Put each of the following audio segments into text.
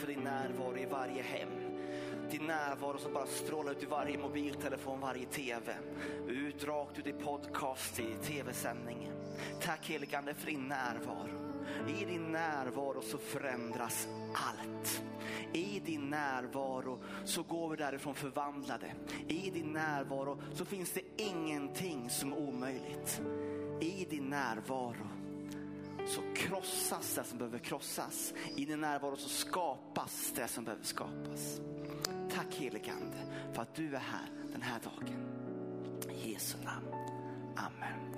för din närvaro i varje hem. Din närvaro som bara strålar ut i varje mobiltelefon, varje tv. Ut rakt ut i podcast, i tv-sändningen. Tack heligande för din närvaro. I din närvaro så förändras allt. I din närvaro så går vi därifrån förvandlade. I din närvaro så finns det ingenting som är omöjligt. I din närvaro så krossas det som behöver krossas. I din närvaro så skapas det som behöver skapas. Tack heligande för att du är här den här dagen. I Jesu namn. Amen.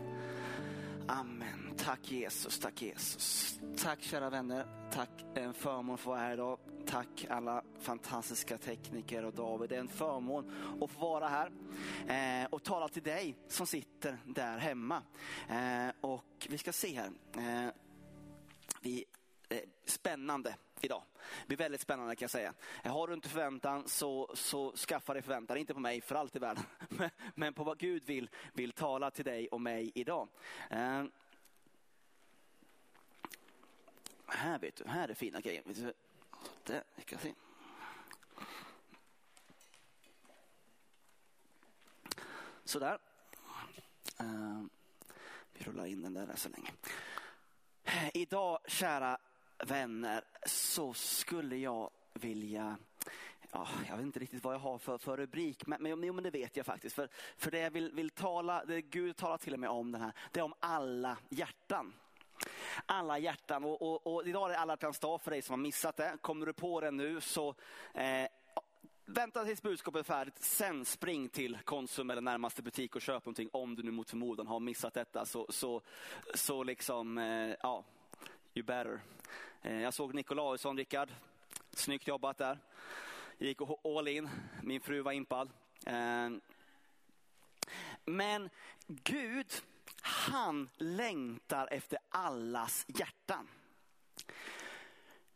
Amen. Tack Jesus, tack Jesus. Tack kära vänner. Tack, en förmån att vara här idag. Tack alla fantastiska tekniker och David. Det är en förmån att få vara här eh, och tala till dig som sitter där hemma. Eh, och vi ska se här. Eh, vi, eh, spännande idag. Det blir väldigt spännande kan jag säga. Eh, har du inte förväntan så, så skaffa dig förväntan. Inte på mig för allt i världen. Men på vad Gud vill, vill tala till dig och mig idag. Eh, här vet du, här är fina grejer. Där, jag kan se. Sådär. Uh, vi rullar in den där så länge. Idag, kära vänner, så skulle jag vilja Ja, jag vet inte riktigt vad jag har för, för rubrik, men, men, men det vet jag faktiskt. För, för det jag vill, vill tala, det Gud talar till och med om den här, det är om alla hjärtan. Alla hjärtan och, och, och idag är det alla hjärtans dag för dig som har missat det. Kommer du på det nu så eh, Vänta tills budskapet är färdigt, sen spring till Konsum eller närmaste butik och köp någonting om du nu mot förmodan har missat detta. Så, så, så liksom, eh, ja, you better. Eh, jag såg Nikolausson, Rickard. Snyggt jobbat där. Gick all in. Min fru var impad. Eh, men Gud, han längtar efter allas hjärtan.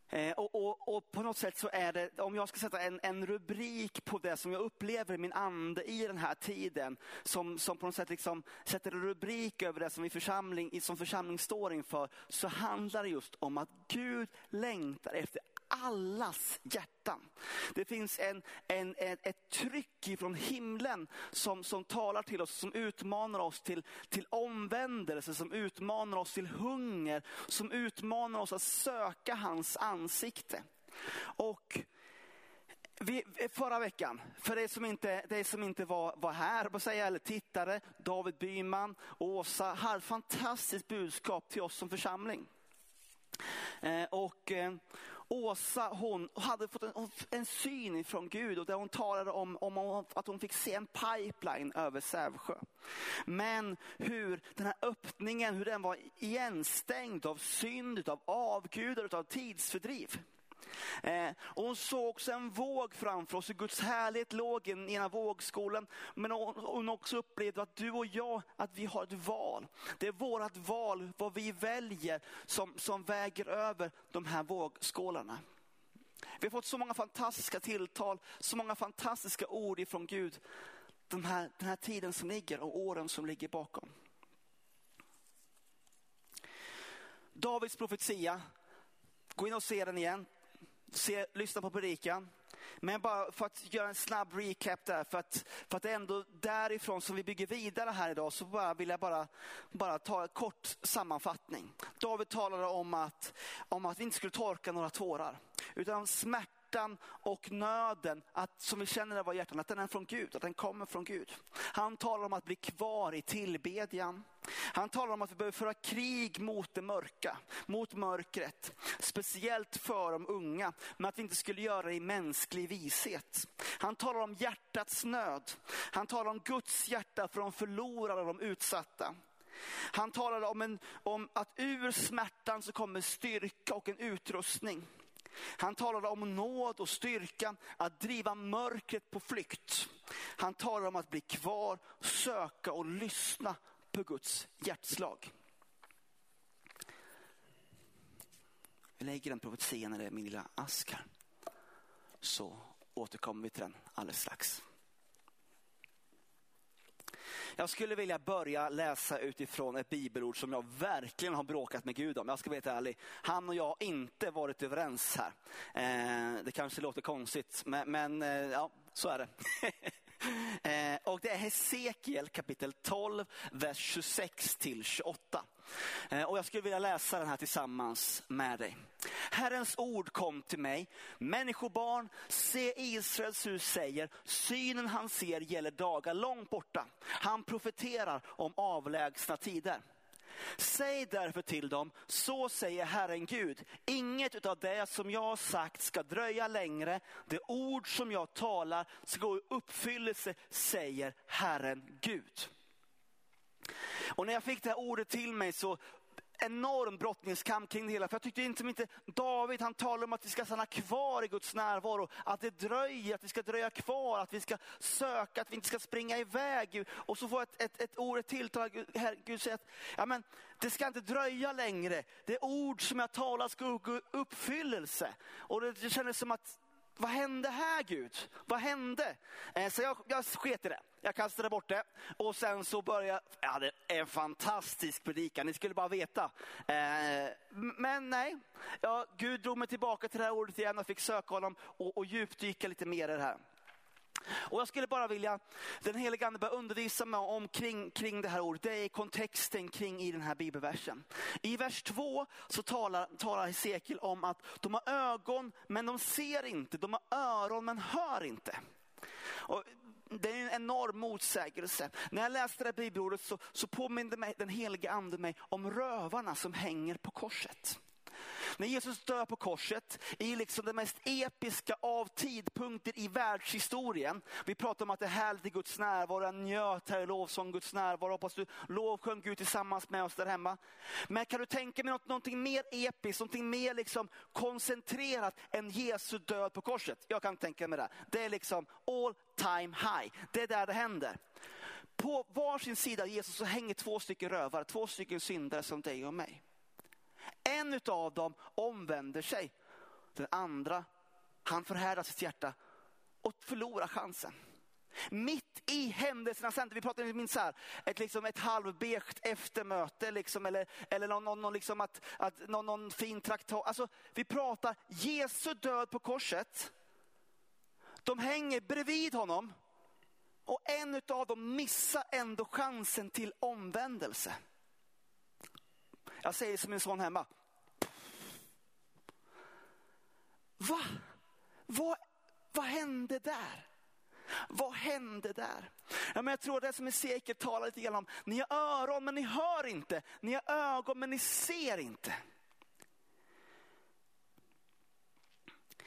Eh, och, och, och, på något sätt så är det, om jag ska sätta en, en, rubrik på det som jag upplever i min ande i den här tiden, som, som på något sätt liksom sätter en rubrik över det som vi församling, som församling står inför, så handlar det just om att Gud längtar efter allas hjärtan. Det finns en, en, ett tryck ifrån himlen som, som talar till oss, som utmanar oss till, till omvändelse, som utmanar oss till hunger, som utmanar oss att söka hans ansikte. Och vi, förra veckan, för dig som inte, dig som inte var, var här, på säga, eller tittare, David Byman, Åsa, hade ett fantastiskt budskap till oss som församling. Eh, och eh, Åsa hon hade fått en, en syn från Gud och där hon talade om, om att hon fick se en pipeline över Sävsjö. Men hur den här öppningen, hur den var igenstängd av synd, av avgudar, av tidsfördriv. Eh, och hon såg också en våg framför oss, hur Guds härlighet låg i den ena vågskolan. Men hon, hon också upplevde att du och jag, att vi har ett val. Det är vårt val, vad vi väljer, som, som väger över de här vågskålarna. Vi har fått så många fantastiska tilltal, så många fantastiska ord ifrån Gud. Den här, den här tiden som ligger och åren som ligger bakom. Davids profetia, gå in och se den igen se, lyssna på predikan. Men bara för att göra en snabb recap där, för att, för att det är ändå därifrån som vi bygger vidare här idag, så bara vill jag bara, bara ta en kort sammanfattning. David talade om att, om att vi inte skulle torka några tårar, utan smärtan och nöden, att, som vi känner i våra hjärtan, att den är från Gud, att den kommer från Gud. Han talar om att bli kvar i tillbedjan. Han talar om att vi behöver föra krig mot det mörka, mot mörkret. Speciellt för de unga, men att vi inte skulle göra det i mänsklig vishet. Han talar om hjärtats nöd. Han talar om Guds hjärta för de förlorade och de utsatta. Han talade om, en, om att ur smärtan så kommer styrka och en utrustning. Han talade om nåd och styrka att driva mörkret på flykt. Han talade om att bli kvar, söka och lyssna på Guds hjärtslag. Vi lägger den profetian i min lilla ask här. Så återkommer vi till den alldeles strax. Jag skulle vilja börja läsa utifrån ett bibelord som jag verkligen har bråkat med Gud om. Jag ska vara helt ärlig. Han och jag har inte varit överens här. Eh, det kanske låter konstigt, men, men eh, ja, så är det. Eh, och det är Hesekiel kapitel 12, vers 26 till 28. Eh, och jag skulle vilja läsa den här tillsammans med dig. Herrens ord kom till mig. Människobarn, se Israels hus säger, synen han ser gäller dagar långt borta. Han profeterar om avlägsna tider. Säg därför till dem, så säger Herren Gud, inget av det som jag har sagt ska dröja längre. Det ord som jag talar ska gå i uppfyllelse, säger Herren Gud. Och när jag fick det här ordet till mig så enorm brottningskamp kring det hela. För jag tyckte inte, inte David, han talar om att vi ska stanna kvar i Guds närvaro. Att det dröjer, att vi ska dröja kvar, att vi ska söka, att vi inte ska springa iväg. Och så får jag ett, ett, ett ord till, här, Gud säger att ja, men, det ska inte dröja längre. Det ord som jag talar ska gå uppfyllelse. Och det, det kändes som att vad hände här Gud? Vad hände? Eh, så jag, jag sket i det. Jag kastade bort det och sen så började jag, det är en fantastisk predikan, ni skulle bara veta. Eh, men nej, ja, Gud drog mig tillbaka till det här ordet igen och fick söka honom och, och djupdyka lite mer i det här. Och jag skulle bara vilja, den helige ande börja undervisa mig om kring, kring det här ordet. Det är kontexten kring i den här bibelversen. I vers 2 så talar, talar Hesekiel om att de har ögon men de ser inte. De har öron men hör inte. Och det är en enorm motsägelse. När jag läste det här bibelordet så, så påminde mig, den helige ande mig om rövarna som hänger på korset. När Jesus dör på korset, i liksom det mest episka av tidpunkter i världshistorien. Vi pratar om att det är härligt i Guds närvaro, jag njöt här i lovsång Guds närvaro. Hoppas du lovsjöng Gud tillsammans med oss där hemma. Men kan du tänka dig något, någonting mer episkt, någonting mer liksom koncentrerat än Jesu död på korset? Jag kan tänka mig det. Det är liksom all time high. Det är där det händer. På varsin sida av Jesus så hänger två stycken rövare, två stycken syndare som dig och mig. En av dem omvänder sig. Den andra, han förhärdar sitt hjärta och förlorar chansen. Mitt i händelserna sen, vi pratar minst så här, ett, liksom ett halvbegt eftermöte liksom, eller, eller någon, någon, liksom att, att, någon, någon fin traktat. Alltså, vi pratar Jesu död på korset. De hänger bredvid honom och en av dem missar ändå chansen till omvändelse. Jag säger som min son hemma. Va? Vad, vad hände där? Vad hände där? Ja, men jag tror det som är säkert talar lite grann om, ni har öron men ni hör inte. Ni har ögon men ni ser inte.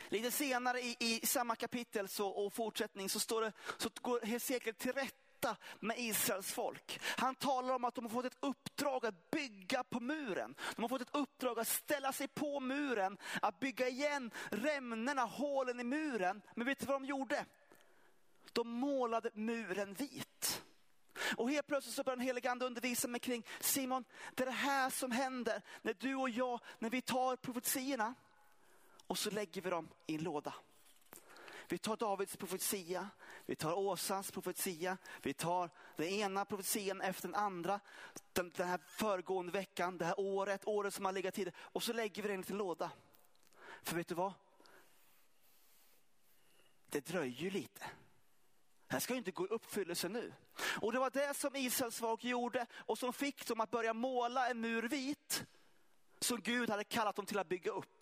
Lite senare i, i samma kapitel så, och fortsättning så, står det, så går Hesekiel till rätt rätta med Israels folk. Han talar om att de har fått ett uppdrag att bygga på muren. De har fått ett uppdrag att ställa sig på muren, att bygga igen rämnena, hålen i muren. Men vet du vad de gjorde? De målade muren vit. Och helt plötsligt så börjar den helige ande undervisa mig kring Simon, det är det här som händer när du och jag, när vi tar profetiorna och så lägger vi dem i en låda. Vi tar Davids profetia, vi tar Åsans profetia, vi tar den ena profetian efter den andra. Den, den här föregående veckan, det här året, året som har legat tidigare. Och så lägger vi den i en liten låda. För vet du vad? Det dröjer ju lite. Det här ska ju inte gå i uppfyllelse nu. Och det var det som Israels folk gjorde och som fick dem att börja måla en mur vit. Som Gud hade kallat dem till att bygga upp.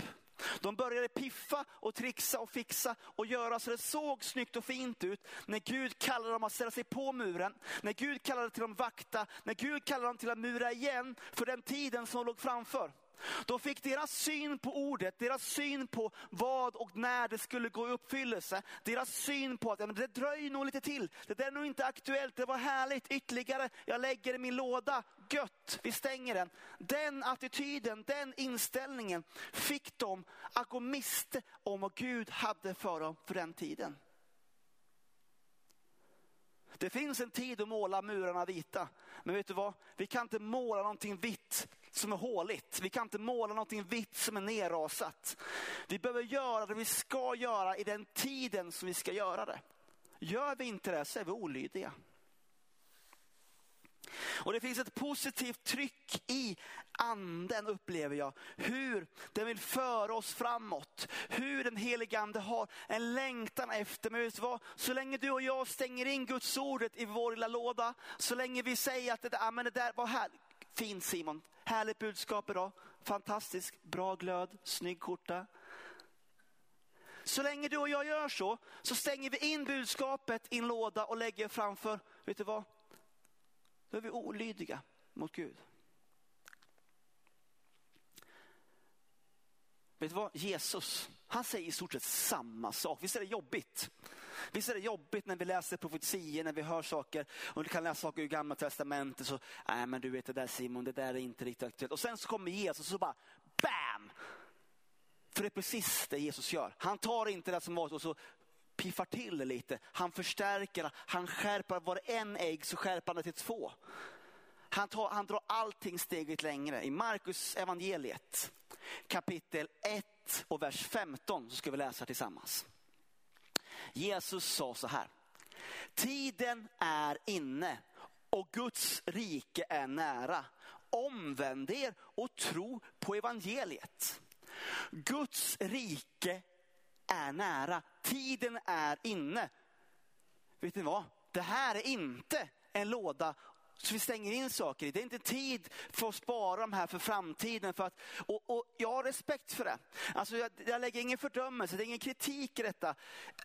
De började piffa och trixa och fixa och göra så det såg snyggt och fint ut. När Gud kallade dem att ställa sig på muren, när Gud kallade till dem vakta, när Gud kallade dem till att mura igen för den tiden som låg framför. Då fick deras syn på ordet, deras syn på vad och när det skulle gå i uppfyllelse, deras syn på att ja, men det dröjer nog lite till, det där är nog inte aktuellt, det var härligt ytterligare, jag lägger i min låda, gött, vi stänger den. Den attityden, den inställningen fick dem att gå miste om vad Gud hade för dem för den tiden. Det finns en tid att måla murarna vita. Men vet du vad? Vi kan inte måla någonting vitt som är håligt. Vi kan inte måla någonting vitt som är nerrasat. Vi behöver göra det vi ska göra i den tiden som vi ska göra det. Gör vi inte det så är vi olydiga. Och det finns ett positivt tryck i anden upplever jag. Hur den vill föra oss framåt. Hur den helige ande har en längtan efter. Men vet vad? Så länge du och jag stänger in Guds ordet i vår lilla låda. Så länge vi säger att det där, men det där var här. Fint Simon, härligt budskap idag. Fantastisk, bra glöd, snygg skjorta. Så länge du och jag gör så, så stänger vi in budskapet i en låda och lägger framför, vet du vad? Då är vi olydiga mot Gud. Vet du vad? Jesus, han säger i stort sett samma sak. Visst är det jobbigt? Visst är det jobbigt när vi läser profetier, när vi hör saker och du kan läsa saker ur gamla testamentet. Så, nej men du vet det där Simon, det där är inte riktigt aktuellt. Och sen så kommer Jesus och så bara, BAM! För det är precis det Jesus gör. Han tar inte det som varit och så piffar till det lite. Han förstärker, han skärper. Var det en ägg så skärper han det till två. Han, tar, han drar allting steget längre. I Markus evangeliet kapitel 1 och vers 15 så ska vi läsa tillsammans. Jesus sa så här. Tiden är inne och Guds rike är nära. Omvänd er och tro på evangeliet. Guds rike är nära. Tiden är inne. Vet ni vad? Det här är inte en låda så vi stänger in saker i. Det är inte tid för att spara de här för framtiden. För att, och, och jag har respekt för det. Alltså jag, jag lägger ingen fördömelse, det är ingen kritik i detta.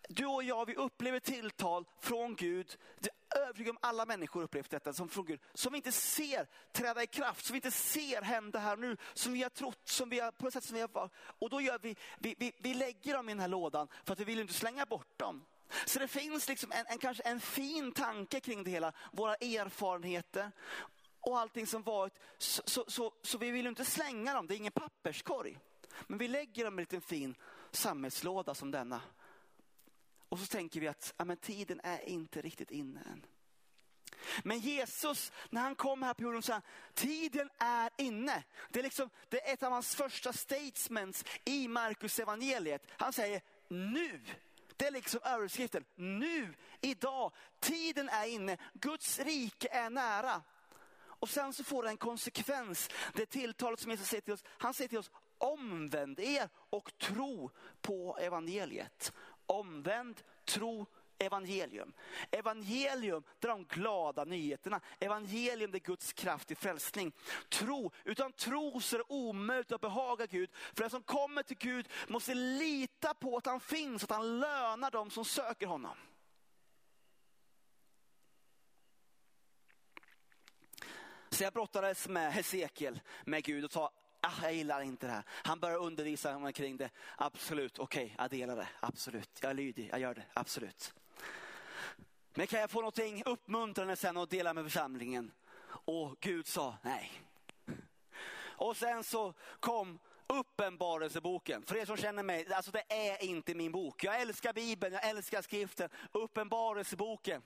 Du och jag, vi upplever tilltal från Gud. Det är övertygad om alla människor upplevt detta som från Gud. Som vi inte ser träda i kraft, som vi inte ser hända här nu. Som vi har trott, som vi har, på ett sätt som vi har... Och då gör vi, vi, vi, vi lägger dem i den här lådan för att vi vill inte slänga bort dem. Så det finns liksom en, en, kanske en fin tanke kring det hela. Våra erfarenheter och allting som varit. Så, så, så, så vi vill inte slänga dem, det är ingen papperskorg. Men vi lägger dem i en liten fin sammetslåda som denna. Och så tänker vi att ja, men tiden är inte riktigt inne än. Men Jesus, när han kom här på jorden, sa tiden är inne. Det är, liksom, det är ett av hans första statements i Markus evangeliet. Han säger nu det är liksom överskriften. Nu, idag, tiden är inne. Guds rike är nära. Och sen så får det en konsekvens. Det tilltalet som Jesus säger till oss. Han säger till oss, omvänd er och tro på evangeliet. Omvänd, tro evangelium. Evangelium, det är de glada nyheterna. Evangelium, det är Guds kraft i frälsning. Tro, utan tro så är det omöjligt att behaga Gud. För den som kommer till Gud måste lita på att han finns, att han lönar dem som söker honom. Så jag brottades med Hesekiel, med Gud och sa, ah, jag gillar inte det här. Han börjar undervisa mig kring det. Absolut, okej, okay, jag delar det. Absolut, jag är lydig, jag gör det. Absolut. Men kan jag få någonting uppmuntrande sen och dela med församlingen? Och Gud sa nej. Och sen så kom Uppenbarelseboken. För er som känner mig, alltså det är inte min bok. Jag älskar Bibeln, jag älskar skriften. Uppenbarelseboken.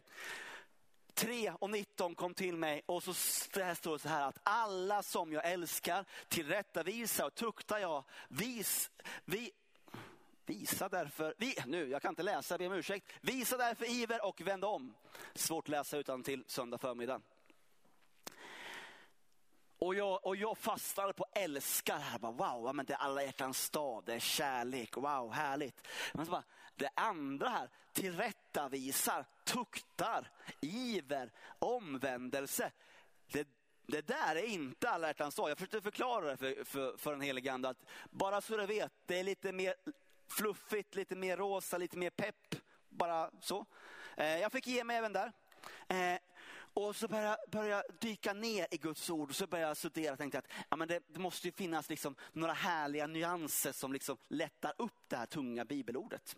3 och 19 kom till mig och så står det så här att alla som jag älskar tillrättavisar och tuktar jag. Vis, vi, Visa därför, vi, nu, jag kan inte läsa, be om ursäkt. Visa därför iver och vänd om. Svårt att läsa utan till söndag förmiddag. Och jag, och jag fastnade på älskar här. Bara, wow, men det är alla hjärtans stad, det är kärlek, wow, härligt. Men så bara, det andra här, tillrättavisar, tuktar, iver, omvändelse. Det, det där är inte alla hjärtans dag. Jag försökte förklara det för, för, för den helige ande. Att bara så du vet, det är lite mer fluffigt, lite mer rosa, lite mer pepp. Bara så. Eh, jag fick ge mig även där. Eh, och så började jag, började jag dyka ner i Guds ord och så började jag studera och tänkte att ja, men det, det måste ju finnas liksom några härliga nyanser som liksom lättar upp det här tunga bibelordet.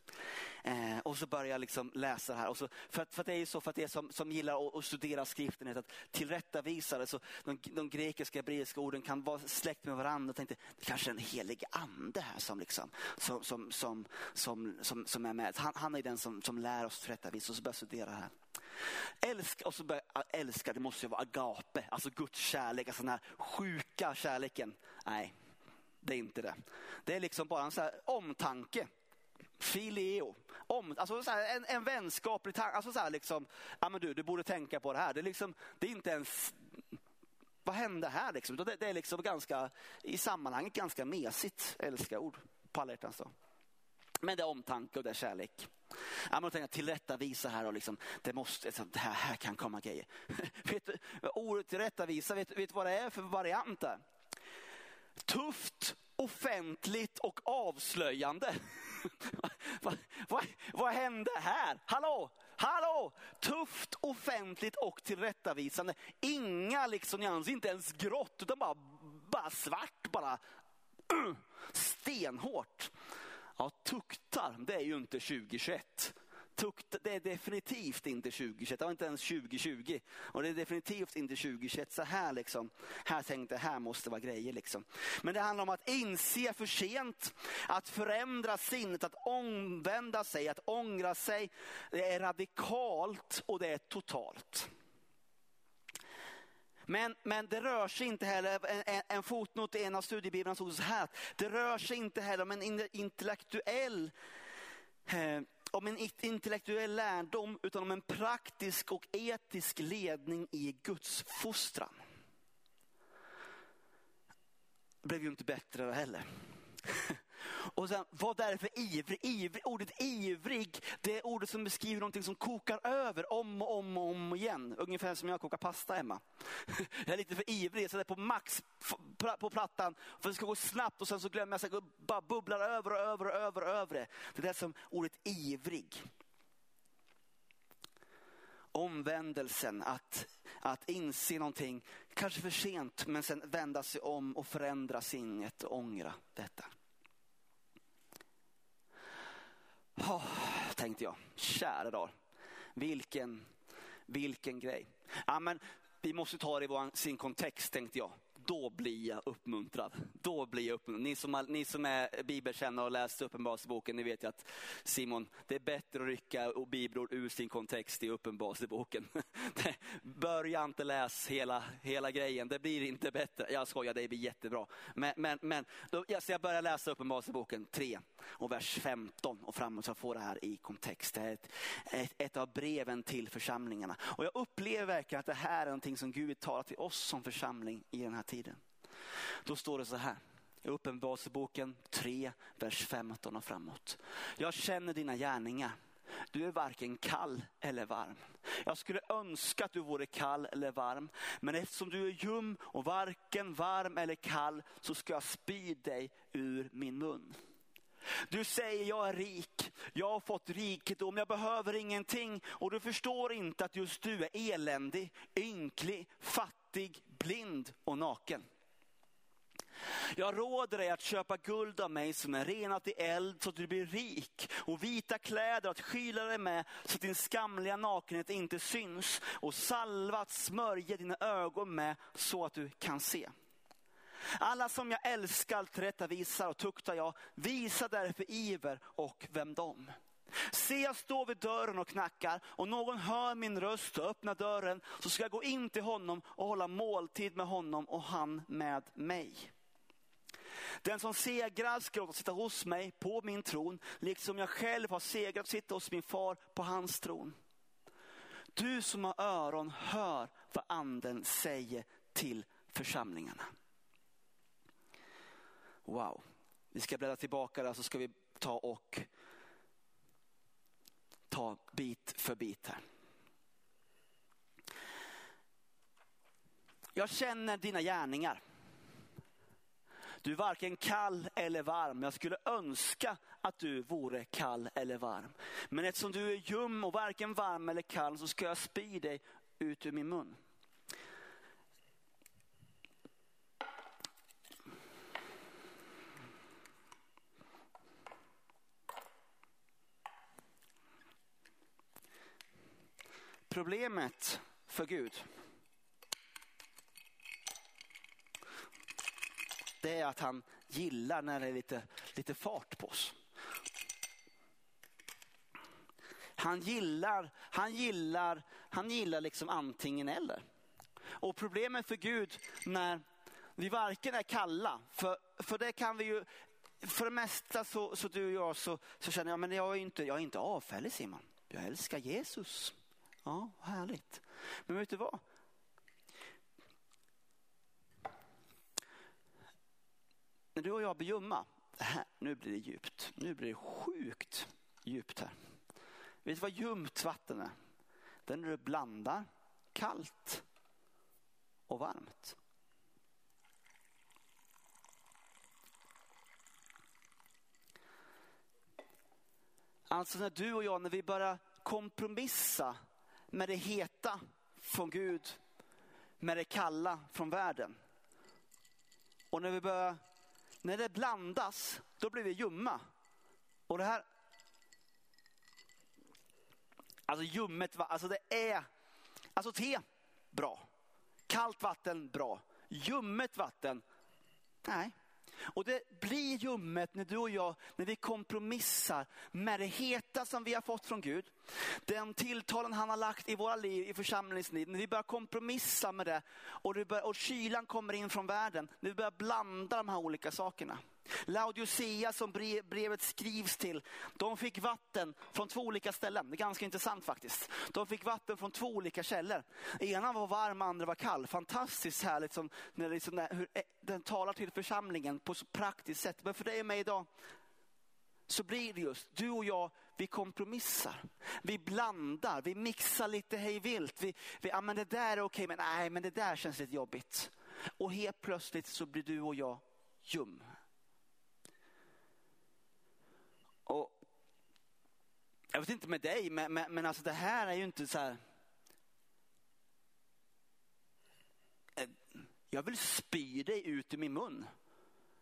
Eh, och så började jag liksom läsa det här. Och så, för, att, för att det är ju så, för att det som, som gillar att, att studera skriften, att tillrättavisa. Så de, de grekiska hebreiska orden kan vara släkt med varandra. Och tänkte, det kanske är en helig ande här som, liksom, som, som, som, som, som, som är med. Han, han är den som, som lär oss tillrättavisa och så började jag studera det här. Älska, och så börjar, älska, det måste ju vara agape, alltså Guds kärlek, alltså den här sjuka kärleken. Nej, det är inte det. Det är liksom bara en så här omtanke. Fileo. Om, alltså så här, en, en vänskaplig tanke. Alltså så här liksom, ja men du, du borde tänka på det här. Det är, liksom, det är inte ens vad hände här? Liksom? Det, det är liksom ganska, i sammanhanget ganska mesigt, älskarord på alla hjärtans dag. Men det är omtanke och det är kärlek. Ja, men tänker tillrättavisa här och liksom, det måste, alltså, det här, här kan komma grejer. vet du, ordet tillrättavisa, vet du vad det är för variant där? Tufft, offentligt och avslöjande. vad, vad, vad hände här? Hallå, hallå! Tufft, offentligt och tillrättavisande. Inga liksom nyanser, inte ens grått utan bara, bara svart, bara stenhårt. Ja, tuktar, det är ju inte 2021. Tukt, det är definitivt inte 2021, det var inte ens 2020. Och det är definitivt inte 2021. Så här liksom, här tänkte jag, här måste vara grejer liksom. Men det handlar om att inse för sent, att förändra sinnet, att omvända sig, att ångra sig. Det är radikalt och det är totalt. Men, men det rör sig inte heller, en, en fotnot i en av studiebiblarna stod så här, det rör sig inte heller om en intellektuell eh, om en intellektuell lärdom utan om en praktisk och etisk ledning i Guds fostran. Det blev ju inte bättre heller. Och sen, vad därför ivrig? ivrig? Ordet ivrig, det är ordet som beskriver någonting som kokar över om och om och om igen. Ungefär som jag kokar pasta hemma. Jag är lite för ivrig, jag sätter på max på plattan för att det ska gå snabbt och sen så glömmer jag, så bara bubblar över och över och över och över det. Det är det som ordet ivrig. Omvändelsen, att, att inse någonting, kanske för sent, men sen vända sig om och förändra sinnet och ångra detta. Oh, tänkte jag, kära dag. Vilken, vilken grej. Ja, men vi måste ta det i sin kontext tänkte jag då blir jag uppmuntrad. Då blir jag uppmuntrad. Ni som, ni som är bibelkännare och läst Uppenbarelseboken, ni vet ju att Simon, det är bättre att rycka bibelord ur sin kontext i Uppenbarelseboken. Börja inte läsa hela, hela grejen, det blir inte bättre. Jag skojar, det blir jättebra. Men, men, men då, så jag börjar läsa Uppenbarelseboken 3 och vers 15 och framåt så jag får det här i kontext. Det är ett, ett, ett av breven till församlingarna. Och jag upplever verkligen att det här är någonting som Gud talar till oss som församling i den här tiden tiden. Då står det så här. I Uppenbarelseboken 3, vers 15 och framåt. Jag känner dina gärningar. Du är varken kall eller varm. Jag skulle önska att du vore kall eller varm. Men eftersom du är ljum och varken varm eller kall så ska jag spy dig ur min mun. Du säger jag är rik, jag har fått rikedom, jag behöver ingenting. Och du förstår inte att just du är eländig, ynklig, fattig, Fattig, blind och naken. Jag råder dig att köpa guld av mig som är renat i eld så att du blir rik och vita kläder att skyla dig med så att din skamliga nakenhet inte syns och salva att smörja dina ögon med så att du kan se. Alla som jag älskar tillrättavisar och tuktar jag, visa därför iver och vänd om. Se jag står vid dörren och knackar och någon hör min röst och öppnar dörren så ska jag gå in till honom och hålla måltid med honom och han med mig. Den som segrar ska låta sitta hos mig på min tron, liksom jag själv har segrat och sitta hos min far på hans tron. Du som har öron, hör vad anden säger till församlingarna. Wow. Vi ska bläddra tillbaka där så ska vi ta och ta bit för bit här. Jag känner dina gärningar. Du är varken kall eller varm. Jag skulle önska att du vore kall eller varm. Men eftersom du är ljum och varken varm eller kall så ska jag spy dig ut ur min mun. Problemet för Gud det är att han gillar när det är lite, lite fart på oss. Han gillar, han gillar, han gillar liksom antingen eller. Och problemet för Gud när vi varken är kalla, för, för det kan vi ju, för det mesta så, så du och jag så, så känner jag, men jag är inte, jag är inte avfällig Simon. Jag älskar Jesus. Ja, härligt. Men vet du vad? När du och jag blir ljumma, nu blir det djupt. Nu blir det sjukt djupt här. Vet du vad ljumt vatten är? Det är när du blandar kallt och varmt. Alltså när du och jag, när vi börjar kompromissa med det heta från Gud, med det kalla från världen. Och när vi börjar, när det blandas, då blir vi ljumma. Och det här, alltså ljummet, alltså det är, alltså te, bra. Kallt vatten, bra. Ljummet vatten, nej. Och det blir ljummet när du och jag, när vi kompromissar med det heta som vi har fått från Gud. Den tilltalen han har lagt i våra liv, i församlingsliv. När vi börjar kompromissa med det och, det börjar, och kylan kommer in från världen. När vi börjar blanda de här olika sakerna. Laodicea som brevet skrivs till, de fick vatten från två olika ställen. Det är ganska intressant faktiskt. De fick vatten från två olika källor. Ena var varm, andra var kall. Fantastiskt härligt som, när, liksom, när, hur eh, den talar till församlingen på så praktiskt sätt. Men för dig och mig idag så blir det just, du och jag, vi kompromissar. Vi blandar, vi mixar lite hej vilt. Vi, vi, ja, men det där är okej, men nej, men det där känns lite jobbigt. Och helt plötsligt så blir du och jag ljum. Jag vet inte med dig, men, men, men alltså det här är ju inte så här. Eh, jag vill spy dig ut ur min mun.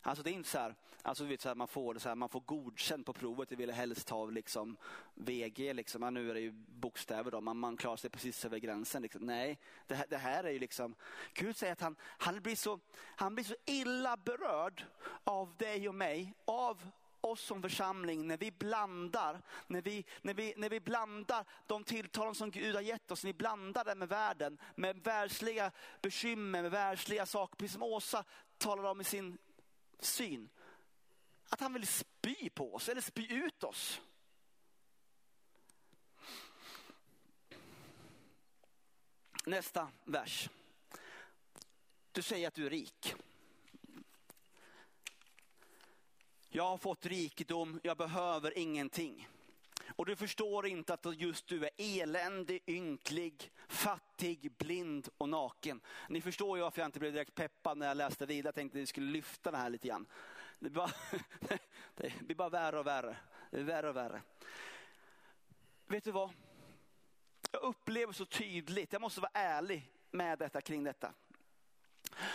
Alltså det är inte så här, alltså vet så här, man får det så här, man får godkänt på provet, det vill helst ha liksom VG liksom, ja, nu är det ju bokstäver då, man, man klarar sig precis över gränsen liksom. Nej, det här, det här är ju liksom, Gud säger att han, han, blir så, han blir så illa berörd av dig och mig, av oss som församling när vi blandar, när vi, när vi, när vi blandar de tilltalen som Gud har gett oss, när vi blandar det med världen, med världsliga bekymmer, med världsliga saker, precis som Åsa talade om i sin syn. Att han vill spy på oss eller spy ut oss. Nästa vers. Du säger att du är rik. Jag har fått rikedom, jag behöver ingenting. Och du förstår inte att just du är eländig, ynklig, fattig, blind och naken. Ni förstår ju varför jag inte blev direkt peppad när jag läste vidare. Jag tänkte att vi skulle lyfta det här lite grann. Det blir bara, det blir bara värre och värre. Det värre och värre. Vet du vad? Jag upplever så tydligt, jag måste vara ärlig med detta kring detta.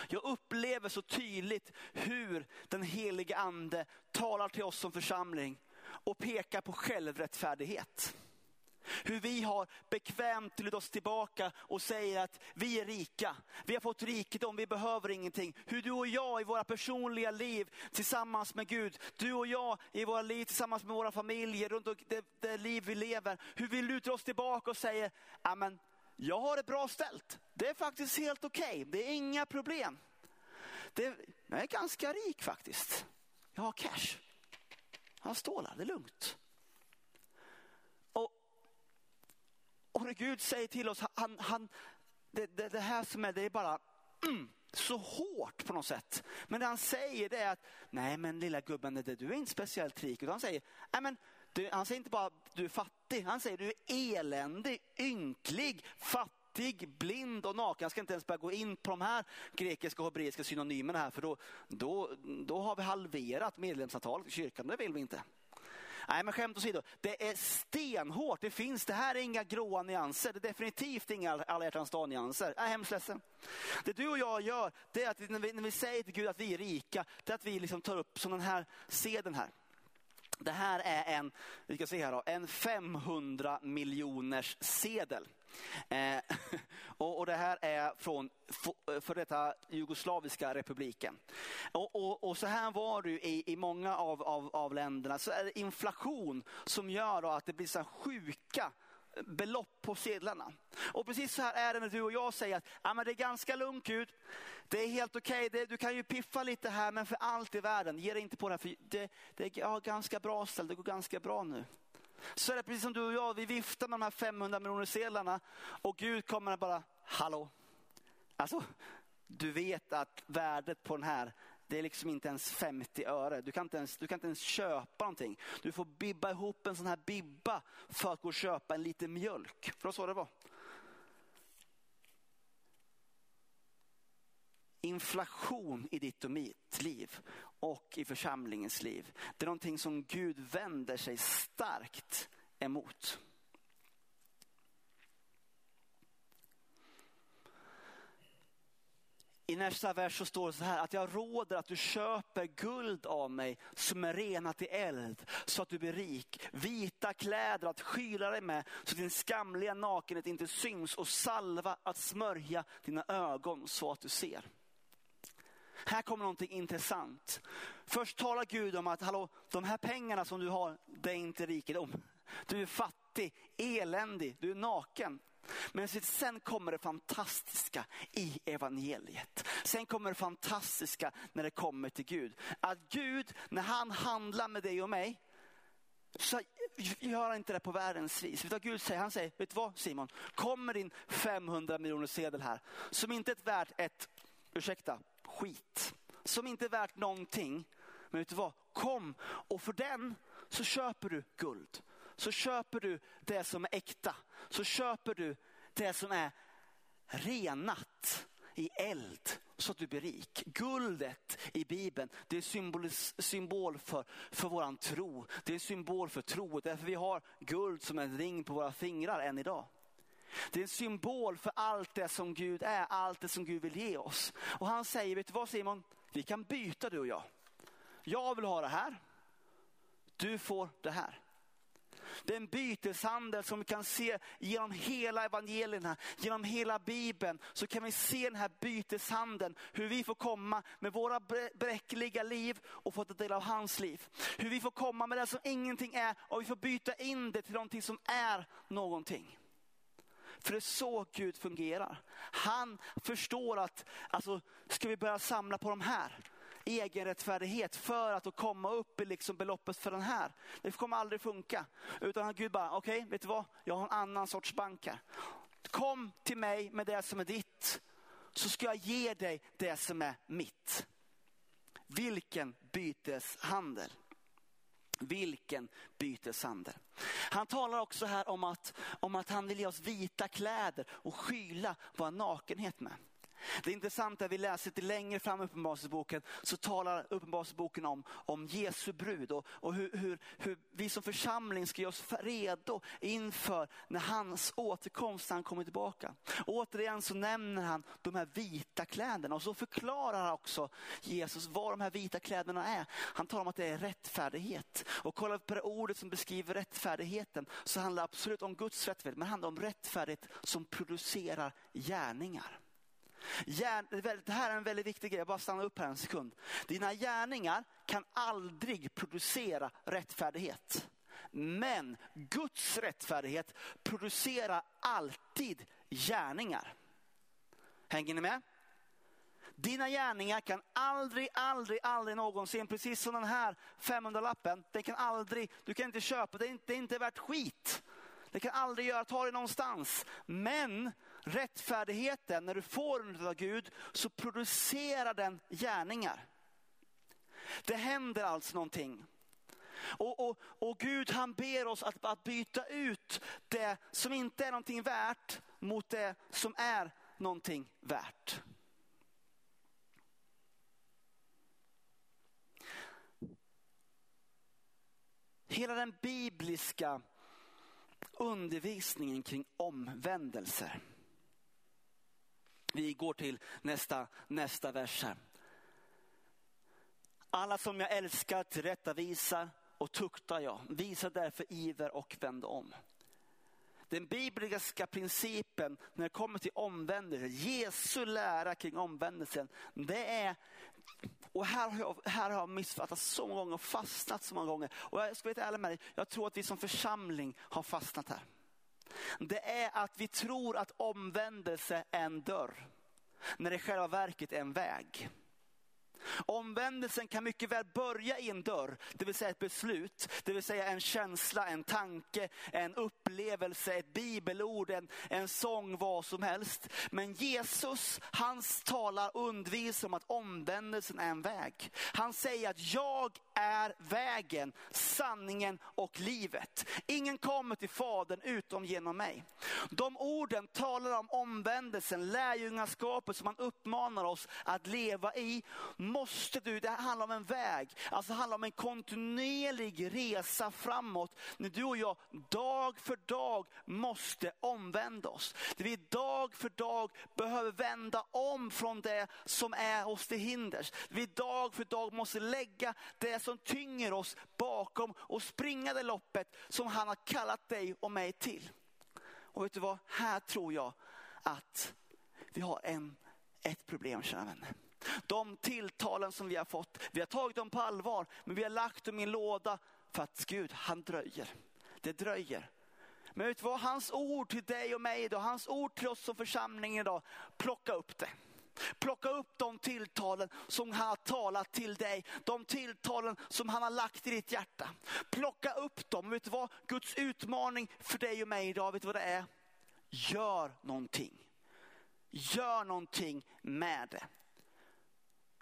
Jag upplever så tydligt hur den helige ande talar till oss som församling och pekar på självrättfärdighet. Hur vi har bekvämt lutat oss tillbaka och säger att vi är rika. Vi har fått rikedom, vi behöver ingenting. Hur du och jag i våra personliga liv tillsammans med Gud, du och jag i våra liv tillsammans med våra familjer, runt det, det liv vi lever. Hur vi lutar oss tillbaka och säger, amen, jag har det bra ställt. Det är faktiskt helt okej, okay. det är inga problem. Det, jag är ganska rik faktiskt. Jag har cash. Jag har stålar, det är lugnt. Och, och när Gud säger till oss, han, han, det, det, det här som är, det är bara mm, så hårt på något sätt. Men det han säger det är att, nej men lilla gubben, det, du är inte speciellt rik. Utan han säger, nej men du, han säger inte bara du är fattig, han säger du är eländig, ynklig, fattig, blind och naken. Jag ska inte ens börja gå in på de här grekiska och hebreiska synonymerna här för då, då, då har vi halverat medlemsantalet i kyrkan. Det vill vi inte. Nej men skämt åsido, det är stenhårt. Det finns, det här är inga gråa nyanser. Det är definitivt inga alla hjärtans dag-nyanser. Jag är hemskt ledsen. Det du och jag gör, det är att när vi, när vi säger till Gud att vi är rika, det är att vi liksom tar upp som den här seden här. Det här är en, vi ska se här då, en 500 miljoners sedel. Eh, och, och, det här är från eh, för detta jugoslaviska republiken. Och, och, och, så här var det i, i många av, av, av länderna. Så är det inflation som gör att det blir så sjuka belopp på sedlarna. Och precis så här är det när du och jag säger att ja, men det är ganska lugnt Gud. Det är helt okej, okay. du kan ju piffa lite här men för allt i världen, ge dig inte på det här. För det, det är ja, ganska bra ställt, det går ganska bra nu. Så är det precis som du och jag, vi viftar med de här 500 miljoner sedlarna och Gud kommer bara, hallå. Alltså, du vet att värdet på den här, det är liksom inte ens 50 öre. Du kan inte ens, du kan inte ens köpa någonting. Du får bibba ihop en sån här bibba för att gå och köpa en liten mjölk. För det var så det var. inflation i ditt och mitt liv och i församlingens liv. Det är någonting som Gud vänder sig starkt emot. I nästa vers så står det så här att jag råder att du köper guld av mig som är renat i eld så att du blir rik. Vita kläder att skyla dig med så att din skamliga nakenhet inte syns och salva att smörja dina ögon så att du ser. Här kommer någonting intressant. Först talar Gud om att hallå, de här pengarna som du har, det är inte rikedom. Du är fattig, eländig, du är naken. Men sen kommer det fantastiska i evangeliet. Sen kommer det fantastiska när det kommer till Gud. Att Gud, när han handlar med dig och mig, så gör han inte det på världens vis. Utan Gud säger? Han säger, vet du vad Simon? Kommer din 500 miljoner sedel här, som inte är värt ett, ursäkta, skit. Som inte är värt någonting. Men vet du vad? Kom och för den så köper du guld. Så köper du det som är äkta. Så köper du det som är renat i eld så att du blir rik. Guldet i Bibeln, det är symbol, symbol för, för vår tro. Det är symbol för tro. Därför vi har guld som en ring på våra fingrar än idag. Det är en symbol för allt det som Gud är, allt det som Gud vill ge oss. Och han säger, vet du vad Simon? Vi kan byta du och jag. Jag vill ha det här. Du får det här. Det är en byteshandel som vi kan se genom hela evangelierna, genom hela bibeln. Så kan vi se den här byteshandeln, hur vi får komma med våra bräckliga liv och få ta del av hans liv. Hur vi får komma med det som ingenting är och vi får byta in det till någonting som är någonting. För det är så Gud fungerar. Han förstår att, alltså, ska vi börja samla på de här? Egenrättfärdighet för att komma upp i liksom beloppet för den här. Det kommer aldrig funka. Utan Gud bara, okej, okay, vet du vad? Jag har en annan sorts bank här. Kom till mig med det som är ditt, så ska jag ge dig det som är mitt. Vilken byteshandel. Vilken byteshandel. Han talar också här om att, om att han vill ge oss vita kläder och skyla vår nakenhet med. Det intressanta är att vi läser lite längre fram i Uppenbarelseboken så talar Uppenbarelseboken om, om Jesu brud och, och hur, hur, hur, vi som församling ska göra oss redo inför när hans återkomst, när han kommer tillbaka. Och återigen så nämner han de här vita kläderna och så förklarar han också Jesus vad de här vita kläderna är. Han talar om att det är rättfärdighet. Och kolla på det ordet som beskriver rättfärdigheten så handlar det absolut om Guds rättfärdighet men det handlar om rättfärdighet som producerar gärningar. Det här är en väldigt viktig grej, jag bara stannar upp här en sekund. Dina gärningar kan aldrig producera rättfärdighet. Men Guds rättfärdighet producerar alltid gärningar. Hänger ni med? Dina gärningar kan aldrig, aldrig, aldrig någonsin, precis som den här 500-lappen, den kan aldrig, du kan inte köpa, det är inte, det är inte värt skit. Det kan aldrig göra, ta dig någonstans. Men rättfärdigheten, när du får den av Gud, så producerar den gärningar. Det händer alltså någonting. Och, och, och Gud han ber oss att, att byta ut det som inte är någonting värt mot det som är någonting värt. Hela den bibliska undervisningen kring omvändelser. Vi går till nästa, nästa vers här. Alla som jag älskar tillrättavisar och tuktar jag. Visa därför iver och vänd om. Den bibliska principen när det kommer till omvändelse, Jesu lära kring omvändelsen, det är, och här har jag, här har jag missfattat så många gånger och fastnat så många gånger. Och jag ska vara ärlig med dig, jag tror att vi som församling har fastnat här. Det är att vi tror att omvändelse är en dörr. När det i själva verket är en väg. Omvändelsen kan mycket väl börja i en dörr, det vill säga ett beslut, det vill säga en känsla, en tanke, en upplevelse, ett bibelord, en, en sång, vad som helst. Men Jesus, han talar och undervisar om att omvändelsen är en väg. Han säger att jag är vägen, sanningen och livet. Ingen kommer till Fadern utom genom mig. De orden talar om omvändelsen, lärjungaskapet som han uppmanar oss att leva i. Måste du, det handlar om en väg, alltså det handlar om en kontinuerlig resa framåt. När du och jag dag för dag måste omvända oss. Det vi dag för dag behöver vända om från det som är oss till hinders. Vi dag för dag måste lägga det som tynger oss bakom och springa det loppet som han har kallat dig och mig till. Och vet du vad, här tror jag att vi har en, ett problem kära vänner. De tilltalen som vi har fått, vi har tagit dem på allvar, men vi har lagt dem i en låda för att Gud, han dröjer. Det dröjer. Men vet du vad, hans ord till dig och mig idag, hans ord till oss som församling idag, plocka upp det. Plocka upp de tilltalen som han har talat till dig. De tilltalen som han har lagt i ditt hjärta. Plocka upp dem. Vet du vad? Guds utmaning för dig och mig idag, vet du vad det är? Gör någonting. Gör någonting med det.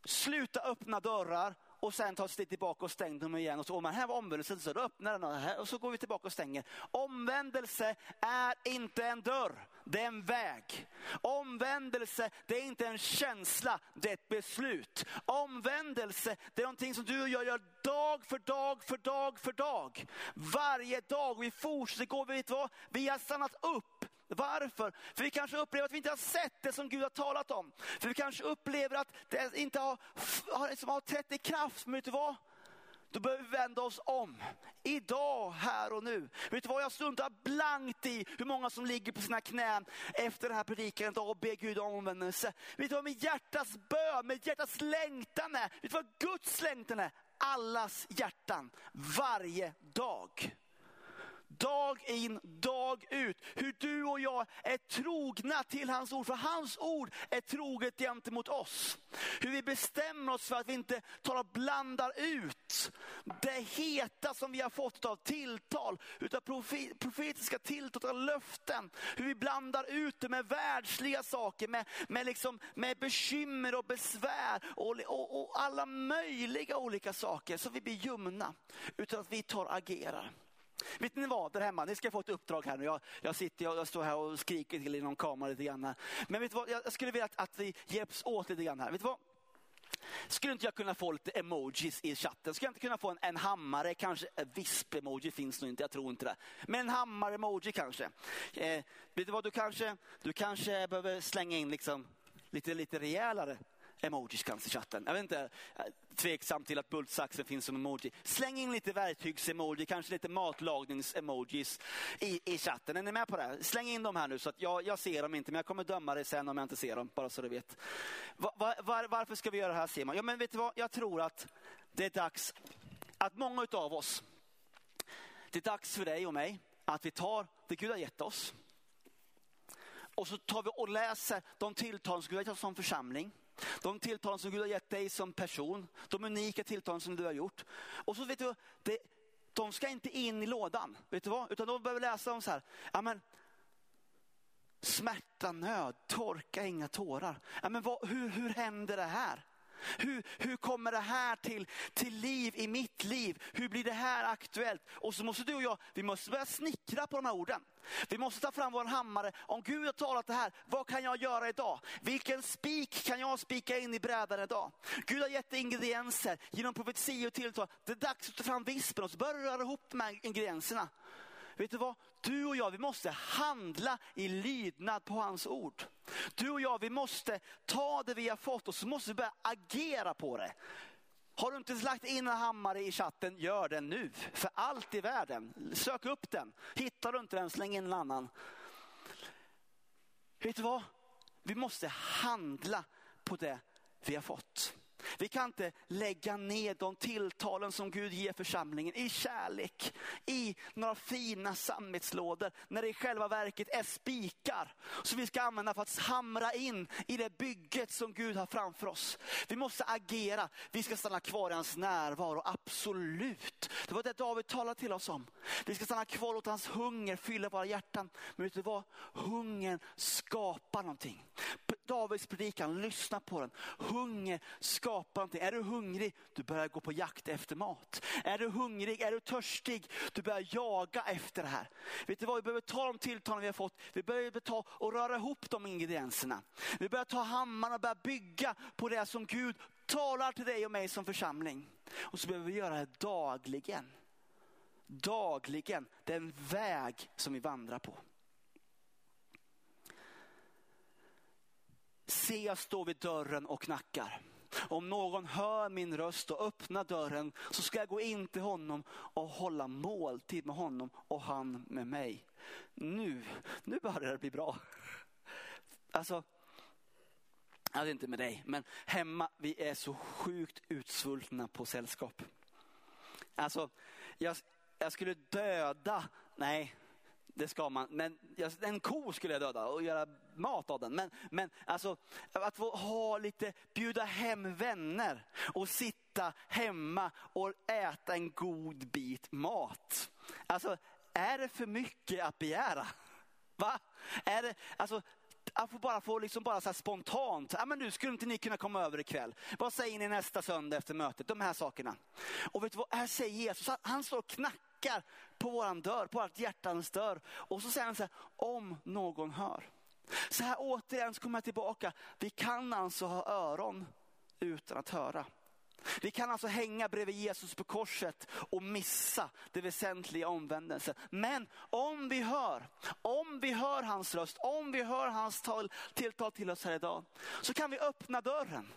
Sluta öppna dörrar och sen ta ett steg tillbaka och stäng dem igen. Och så, om man här var omvändelse, så då öppnar den här och så går vi tillbaka och stänger. Omvändelse är inte en dörr, det är en väg. Omvändelse, det är inte en känsla, det är ett beslut. Omvändelse, det är någonting som du och jag gör dag för dag för dag för dag. Varje dag, vi fortsätter gå, vi vet vad? Vi har stannat upp varför? För vi kanske upplever att vi inte har sett det som Gud har talat om. För vi kanske upplever att det inte har, har, liksom har trätt i kraft. Men vet du vad? Då behöver vi vända oss om. Idag, här och nu. Vet du vad, jag struntar blankt i hur många som ligger på sina knän efter den här predikan och ber Gud om omvändelse. Vet du vad mitt hjärtas bön, mitt hjärtas längtan är? Vet du vad Guds längtan är? Allas hjärtan, varje dag dag in, dag ut. Hur du och jag är trogna till hans ord, för hans ord är troget gentemot oss. Hur vi bestämmer oss för att vi inte talar blandar ut det heta som vi har fått av tilltal, utav profetiska tilltal, av löften. Hur vi blandar ut det med världsliga saker, med, med, liksom, med bekymmer och besvär och, och, och alla möjliga olika saker. Så vi blir ljumna, utan att vi tar agerar. Vet ni vad, där hemma, ni ska få ett uppdrag här nu. Jag, jag sitter jag står här och skriker till i någon kamera lite grann. Men vet du vad, jag skulle vilja att, att vi hjälps åt lite grann här. Vet du vad? Skulle inte jag kunna få lite emojis i chatten? Skulle jag inte kunna få en, en hammare, kanske en visp-emoji finns nog inte, jag tror inte det. Men en hammare-emoji kanske. Eh, vet du vad, du kanske, du kanske behöver slänga in liksom lite, lite rejälare emojis kanske i chatten. Jag vet inte, eh, tveksam till att bultsaxen finns som emoji. Släng in lite verktygsemoji, kanske lite matlagningsemojis i, i chatten. Är ni med på det? Här? Släng in dem här nu så att jag, jag ser dem inte, men jag kommer döma dig sen om jag inte ser dem, bara så du vet. Var, var, varför ska vi göra det här Simon? Ja, men vet du vad? Jag tror att det är dags att många av oss, det är dags för dig och mig att vi tar det Gud har gett oss. Och så tar vi och läser de tilltal som Gud har gett oss som församling. De tilltal som Gud har gett dig som person, de unika tilltal som du har gjort. Och så vet du, det, de ska inte in i lådan, vet du vad? Utan de behöver läsa om så här, amen, smärta, nöd, torka inga tårar. Amen, vad, hur, hur händer det här? Hur, hur kommer det här till, till liv i mitt liv? Hur blir det här aktuellt? Och så måste du och jag, vi måste börja snickra på de här orden. Vi måste ta fram vår hammare. Om Gud har talat det här, vad kan jag göra idag? Vilken spik kan jag spika in i brädan idag? Gud har gett ingredienser genom profetia och tilltal. Det är dags att ta fram vispen och så börja röra ihop de här ingredienserna. Vet du vad? Du och jag, vi måste handla i lydnad på hans ord. Du och jag, vi måste ta det vi har fått och så måste vi börja agera på det. Har du inte lagt in en hammare i chatten, gör det nu. För allt i världen. Sök upp den. Hittar du inte den, släng in en annan. Vet du vad? Vi måste handla på det vi har fått. Vi kan inte lägga ner de tilltalen som Gud ger församlingen i kärlek, i några fina sammetslådor, när det i själva verket är spikar som vi ska använda för att hamra in i det bygget som Gud har framför oss. Vi måste agera, vi ska stanna kvar i hans närvaro, absolut. Det var det David talade till oss om. Vi ska stanna kvar och låta hans hunger fylla våra hjärtan. Men vet du vad? Hungern skapar någonting. Davids predikan, lyssna på den. Hunger skapar någonting. Är du hungrig, du börjar gå på jakt efter mat. Är du hungrig, är du törstig, du börjar jaga efter det här. Vet du vad, vi behöver ta de tilltalen vi har fått. Vi behöver ta och röra ihop de ingredienserna. Vi behöver ta hammaren och börja bygga på det som Gud talar till dig och mig som församling. Och så behöver vi göra det dagligen. Dagligen, det är en väg som vi vandrar på. Se, jag står vid dörren och knackar. Om någon hör min röst och öppnar dörren så ska jag gå in till honom och hålla måltid med honom och han med mig. Nu, nu börjar det bli bra. Alltså, jag vet inte med dig, men hemma vi är så sjukt utsvultna på sällskap. Alltså, jag, jag skulle döda, nej det ska man. Men en ko skulle jag döda och göra mat av den. Men, men alltså att få ha lite, bjuda hem vänner och sitta hemma och äta en god bit mat. Alltså är det för mycket att begära? Va? Är det, alltså, att få bara få liksom bara så spontant, ja, men nu skulle inte ni kunna komma över ikväll. Vad säger ni nästa söndag efter mötet? De här sakerna. Och vet du vad, här säger Jesus, han står och knackar knackar på våran dörr, på vårt hjärtans dörr. Och så säger han så här, om någon hör. Så här återigen så kommer jag tillbaka, vi kan alltså ha öron utan att höra. Vi kan alltså hänga bredvid Jesus på korset och missa det väsentliga omvändelsen. Men om vi hör, om vi hör hans röst, om vi hör hans tal, tilltal till oss här idag, så kan vi öppna dörren.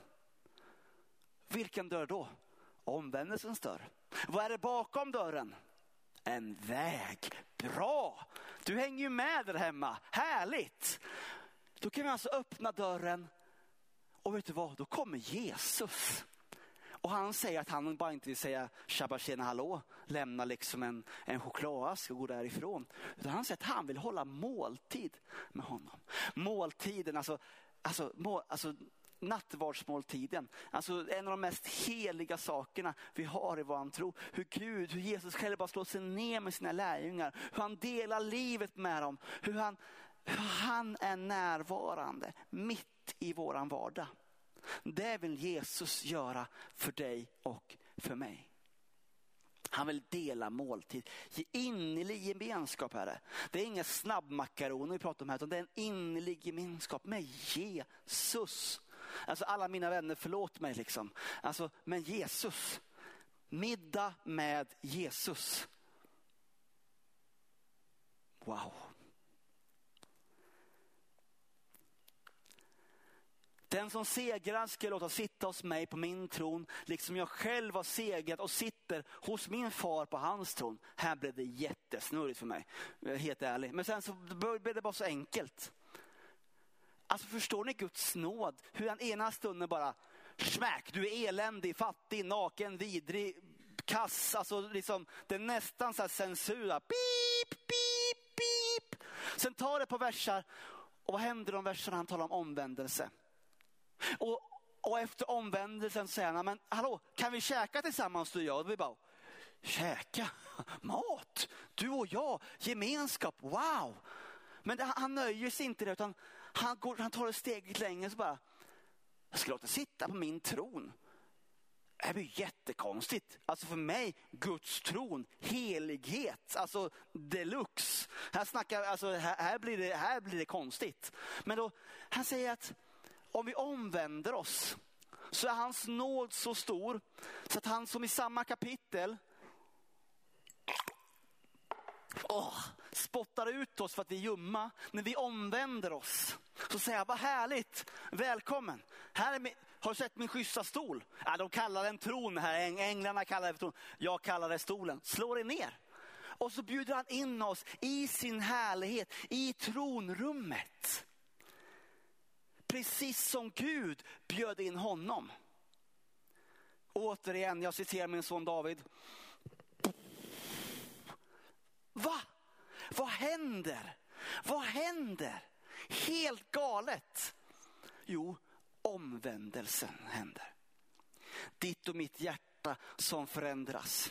Vilken dörr då? Omvändelsens dörr. Vad är det bakom dörren? En väg. Bra! Du hänger ju med där hemma. Härligt! Då kan vi alltså öppna dörren och vet du vad? Då kommer Jesus. Och han säger att han bara inte vill säga tjabba tjena hallå, lämna liksom en, en chokladask och gå därifrån. Utan han säger att han vill hålla måltid med honom. Måltiden, alltså, alltså, mål, alltså nattvardsmåltiden. Alltså en av de mest heliga sakerna vi har i vår tro. Hur Gud, hur Jesus själv bara slår sig ner med sina lärjungar. Hur han delar livet med dem. Hur han, hur han är närvarande mitt i våran vardag. Det vill Jesus göra för dig och för mig. Han vill dela måltid, ge innerlig gemenskap Herre. Det är inga snabbmakaroner vi pratar om här, utan det är en innerlig gemenskap med Jesus. Alltså alla mina vänner, förlåt mig liksom. Alltså, men Jesus. Middag med Jesus. Wow. Den som segrar ska låta sitta hos mig på min tron, liksom jag själv har segrat och sitter hos min far på hans tron. Här blev det jättesnurrigt för mig, helt ärlig. Men sen så blev det bara så enkelt. Alltså förstår ni Guds nåd? Hur han ena stunden bara, smack, du är eländig, fattig, naken, vidrig, kass. Alltså liksom, det är nästan så här censur. Pip, pip, pip. Sen tar det på versar och vad händer de verserna han talar om omvändelse? Och, och efter omvändelsen säger han, men hallå, kan vi käka tillsammans du och jag? Och vi bara, käka? Mat? Du och jag? Gemenskap? Wow! Men det, han nöjer sig inte det, utan han, går, han tar ett steg längre så bara, jag ska låta sitta på min tron. Det här blir jättekonstigt. Alltså för mig, Guds tron, helighet, alltså deluxe. Här, snackar, alltså här, här, blir det, här blir det konstigt. Men då, han säger att om vi omvänder oss så är hans nåd så stor så att han som i samma kapitel åh, spottar ut oss för att vi är ljumma. När vi omvänder oss så säger jag, vad härligt, välkommen. Här är min, har du sett min schyssta stol? Ja, de kallar den tron här, änglarna kallar den för tron. Jag kallar det stolen. Slå dig ner. Och så bjuder han in oss i sin härlighet, i tronrummet. Precis som Gud bjöd in honom. Återigen, jag citerar min son David. Va? Vad händer? Vad händer? Helt galet. Jo, omvändelsen händer. Ditt och mitt hjärta som förändras.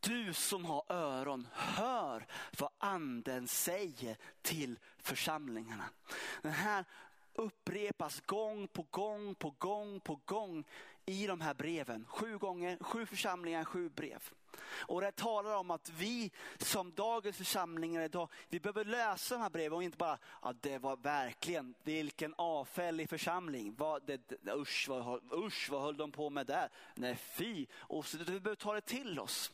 Du som har öron, hör vad anden säger till församlingarna. Den här upprepas gång på gång på gång på gång i de här breven. Sju gånger, sju församlingar, sju brev. Och det talar om att vi som dagens församlingar idag, vi behöver läsa de här breven och inte bara, ja det var verkligen, vilken avfällig församling. Vad, det, usch, vad, usch, vad höll de på med där? Nej fy. Och så, vi behöver ta det till oss.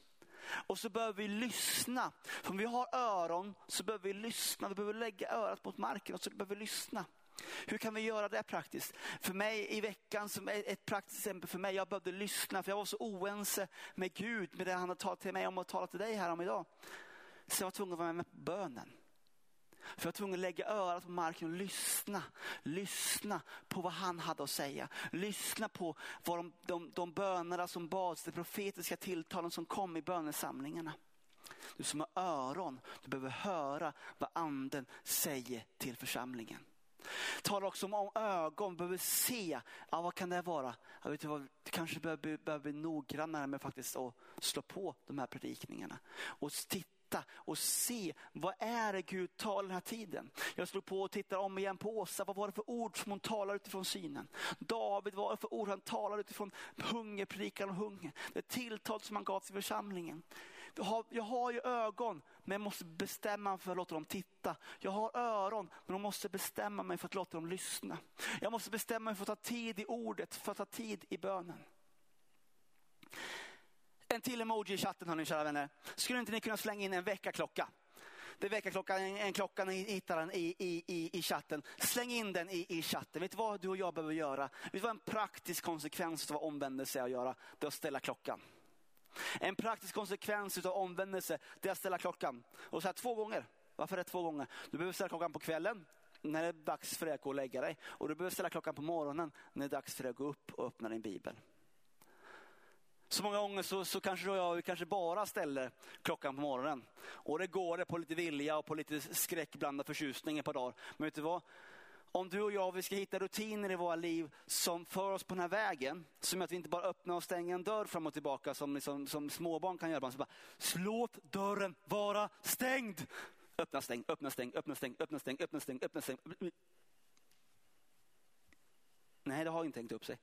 Och så behöver vi lyssna. För om vi har öron så behöver vi lyssna. Vi behöver lägga örat mot marken och så behöver vi lyssna. Hur kan vi göra det praktiskt? För mig i veckan, som ett praktiskt exempel för mig, jag behövde lyssna för jag var så oense med Gud, med det han har talat till mig om och talat till dig här om idag. Så jag var tvungen att vara med på bönen. För jag var tvungen att lägga örat på marken och lyssna. Lyssna på vad han hade att säga. Lyssna på vad de, de, de bönerna som bads, de profetiska tilltalen som kom i bönesamlingarna. Du som har öron, du behöver höra vad anden säger till församlingen. Talar också om, om ögon, behöver se. Ja, vad kan det vara? Jag vet vad, kanske behöver, behöver bli noggrannare med faktiskt att slå på de här predikningarna. Och titta och se vad är det Gud talar den här tiden. Jag slog på och tittade om igen på Åsa. Vad var det för ord som hon talar utifrån synen? David, vad var det för ord han talar utifrån hungerpredikan och hunger? Det tilltal som han gav till församlingen. Jag har, jag har ju ögon, men jag måste bestämma mig för att låta dem titta. Jag har öron, men jag måste bestämma mig för att låta dem lyssna. Jag måste bestämma mig för att ta tid i ordet, för att ta tid i bönen. En till emoji i chatten hörni kära vänner. Skulle inte ni kunna slänga in en väckarklocka? Det är väckarklockan, en, en klocka, ni hittar den i, i, i, i chatten. Släng in den i, i chatten. Vet du vad du och jag behöver göra? Vet du vad en praktisk konsekvens av omvändelse är att göra? Det är att ställa klockan. En praktisk konsekvens av omvändelse det är att ställa klockan. Och så här två gånger. Varför är det två gånger? Du behöver ställa klockan på kvällen när det är dags för dig att gå och lägga dig. Och du behöver ställa klockan på morgonen när det är dags för dig att gå upp och öppna din bibel. Så många gånger så, så kanske du och jag kanske bara ställer klockan på morgonen. Och det går det på lite vilja och på lite skräckblandad förtjusning ett par dagar. Men vet du vad? Om du och jag vi ska hitta rutiner i våra liv som för oss på den här vägen, som att vi inte bara öppnar och stänger en dörr fram och tillbaka som, liksom, som småbarn kan göra. Så bara, Låt dörren vara stängd. Öppna, stäng, öppna, stäng, öppna, stäng, öppna, stäng, öppna, stäng, öppna, stäng. Nej, det har inte hängt upp sig.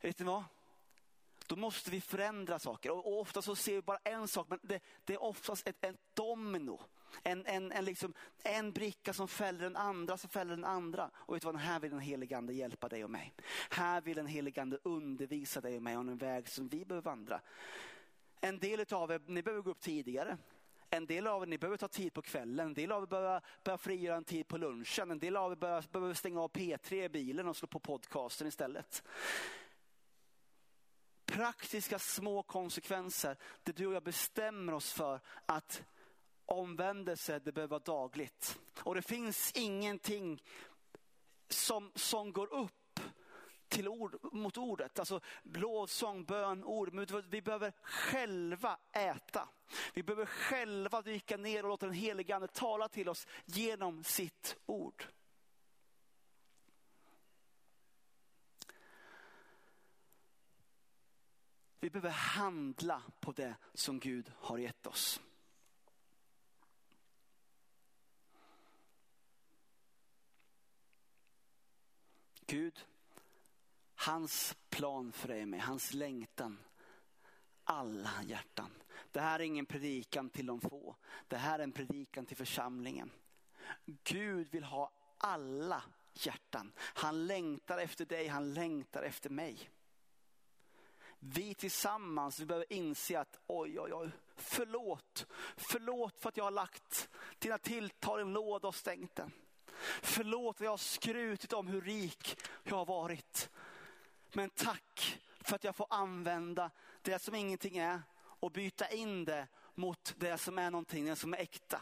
Vet ni vad? Då måste vi förändra saker. Och ofta så ser vi bara en sak, men det, det är oftast ett, ett domino. En, en, en, liksom, en bricka som fäller den andra som fäller den andra. Och vet du vad, här vill den helige ande hjälpa dig och mig. Här vill den helige ande undervisa dig och mig om en väg som vi behöver vandra. En del av er, ni behöver gå upp tidigare. En del av er ni behöver ta tid på kvällen, en del av er behöver börja frigöra en tid på lunchen, en del av er behöver, behöver stänga av P3 i bilen och slå på podcasten istället praktiska små konsekvenser där du och jag bestämmer oss för att omvändelse det behöver vara dagligt. Och det finns ingenting som, som går upp till ord, mot ordet. Alltså lovsång, bön, ord. Men vi behöver själva äta. Vi behöver själva dyka ner och låta den helige Ande tala till oss genom sitt ord. Vi behöver handla på det som Gud har gett oss. Gud, hans plan för dig med, hans längtan. Alla hjärtan. Det här är ingen predikan till de få. Det här är en predikan till församlingen. Gud vill ha alla hjärtan. Han längtar efter dig, han längtar efter mig. Vi tillsammans vi behöver inse att oj, oj, oj, förlåt. Förlåt för att jag har lagt dina tilltal i en låda och stängt den. Förlåt att jag har skrutit om hur rik jag har varit. Men tack för att jag får använda det som ingenting är och byta in det mot det som är någonting, det som är äkta.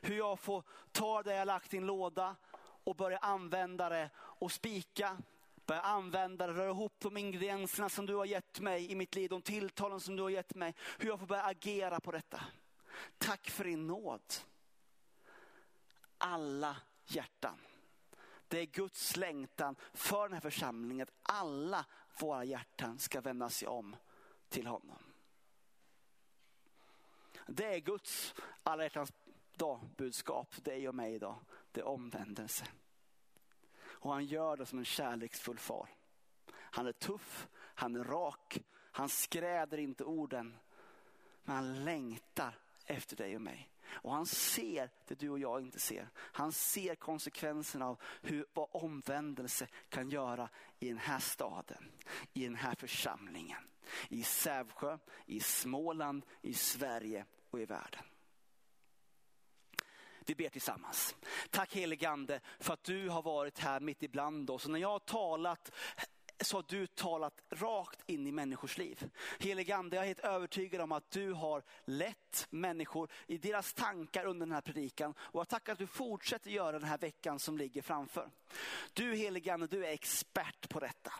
Hur jag får ta det jag lagt i en låda och börja använda det och spika. Börja använda det, röra ihop de ingredienserna som du har gett mig i mitt liv, de tilltalen som du har gett mig. Hur jag får börja agera på detta. Tack för din nåd. Alla hjärtan. Det är Guds längtan för den här församlingen att alla våra hjärtan ska vända sig om till honom. Det är Guds alla hjärtans dag budskap för dig och mig idag. Det är omvändelse. Och han gör det som en kärleksfull far. Han är tuff, han är rak, han skräder inte orden. Men han längtar efter dig och mig. Och han ser det du och jag inte ser. Han ser konsekvenserna av hur, vad omvändelse kan göra i den här staden, i den här församlingen. I Sävsjö, i Småland, i Sverige och i världen. Vi ber tillsammans. Tack heligande för att du har varit här mitt ibland oss. Och när jag har talat så har du talat rakt in i människors liv. Helige Ande, jag är helt övertygad om att du har lett människor i deras tankar under den här predikan. Och jag tackar att du fortsätter göra den här veckan som ligger framför. Du helige Ande, du är expert på detta.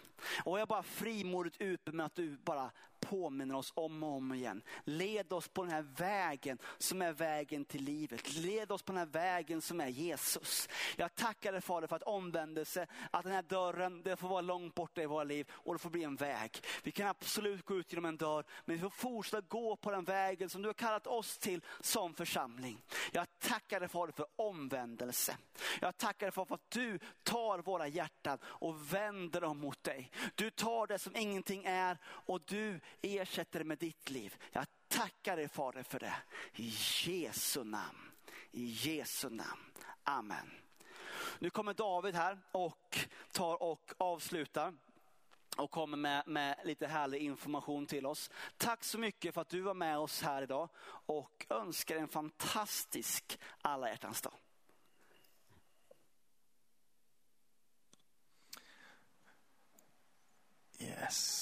Och jag bara frimodigt ut med att du bara påminner oss om och om igen. Led oss på den här vägen som är vägen till livet. Led oss på den här vägen som är Jesus. Jag tackar dig Fader för att omvändelse, att den här dörren, det får vara långt borta i våra liv och det får bli en väg. Vi kan absolut gå ut genom en dörr, men vi får fortsätta gå på den vägen som du har kallat oss till som församling. Jag tackar dig Fader för omvändelse. Jag tackar dig för att du tar våra hjärtan och vänder dem mot dig. Du tar det som ingenting är och du ersätter det med ditt liv. Jag tackar dig Fader för det. I Jesu namn. I Jesu namn. Amen. Nu kommer David här och tar och avslutar och kommer med, med, lite härlig information till oss. Tack så mycket för att du var med oss här idag och önskar en fantastisk alla hjärtans dag. Yes.